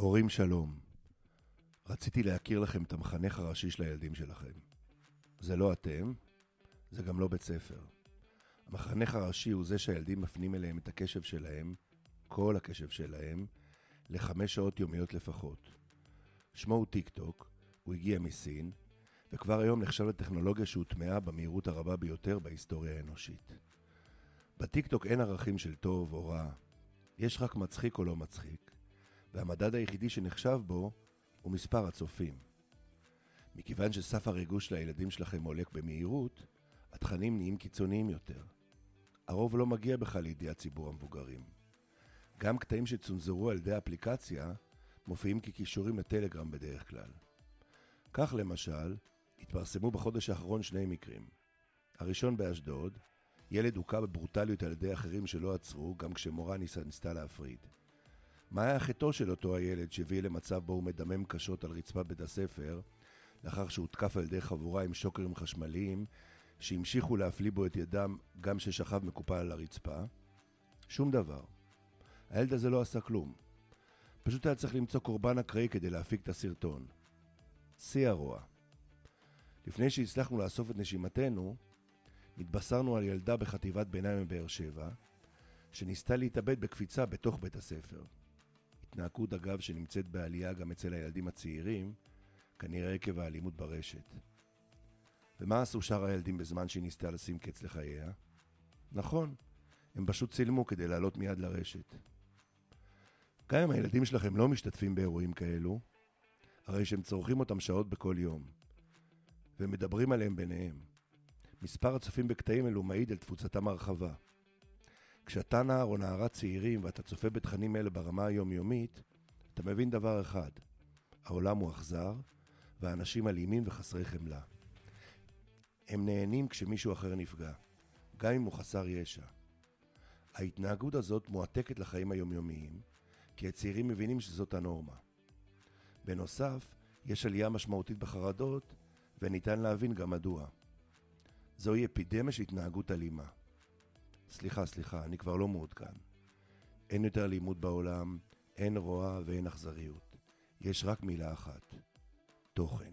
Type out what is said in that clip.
הורים שלום, רציתי להכיר לכם את המחנך הראשי של הילדים שלכם. זה לא אתם, זה גם לא בית ספר. המחנך הראשי הוא זה שהילדים מפנים אליהם את הקשב שלהם, כל הקשב שלהם, לחמש שעות יומיות לפחות. שמו הוא טיק טוק, הוא הגיע מסין, וכבר היום נחשב לטכנולוגיה שהוטמעה במהירות הרבה ביותר בהיסטוריה האנושית. בטיקטוק אין ערכים של טוב או רע, יש רק מצחיק או לא מצחיק, והמדד היחידי שנחשב בו הוא מספר הצופים. מכיוון שסף הריגוש לילדים שלכם עולה במהירות, התכנים נהיים קיצוניים יותר. הרוב לא מגיע בכלל לידיעת ציבור המבוגרים. גם קטעים שצונזרו על ידי האפליקציה מופיעים ככישורים לטלגרם בדרך כלל. כך למשל, התפרסמו בחודש האחרון שני מקרים. הראשון באשדוד, ילד הוכה בברוטליות על ידי אחרים שלא עצרו, גם כשמורה ניסה, ניסתה להפריד. מה היה חטאו של אותו הילד שהביא למצב בו הוא מדמם קשות על רצפת בית הספר, לאחר שהותקף על ידי חבורה עם שוקרים חשמליים, שהמשיכו להפליא בו את ידם גם ששכב מקופל על הרצפה? שום דבר. הילד הזה לא עשה כלום. פשוט היה צריך למצוא קורבן אקראי כדי להפיק את הסרטון. שיא הרוע. לפני שהצלחנו לאסוף את נשימתנו, התבשרנו על ילדה בחטיבת ביניים בבאר שבע, שניסתה להתאבד בקפיצה בתוך בית הספר. התנהגות אגב שנמצאת בעלייה גם אצל הילדים הצעירים, כנראה עקב האלימות ברשת. ומה עשו שאר הילדים בזמן שהיא ניסתה לשים קץ לחייה? נכון, הם פשוט צילמו כדי לעלות מיד לרשת. גם אם הילדים שלכם לא משתתפים באירועים כאלו, הרי שהם צורכים אותם שעות בכל יום, ומדברים עליהם ביניהם. מספר הצופים בקטעים אלו מעיד על תפוצתם הרחבה. כשאתה נער או נערה צעירים ואתה צופה בתכנים אלה ברמה היומיומית, אתה מבין דבר אחד, העולם הוא אכזר, והאנשים אלימים וחסרי חמלה. הם נהנים כשמישהו אחר נפגע, גם אם הוא חסר ישע. ההתנהגות הזאת מועתקת לחיים היומיומיים, כי הצעירים מבינים שזאת הנורמה. בנוסף, יש עלייה משמעותית בחרדות, וניתן להבין גם מדוע. זוהי אפידמיה של התנהגות אלימה. סליחה, סליחה, אני כבר לא מעודכן. אין יותר אלימות בעולם, אין רוע ואין אכזריות. יש רק מילה אחת, תוכן.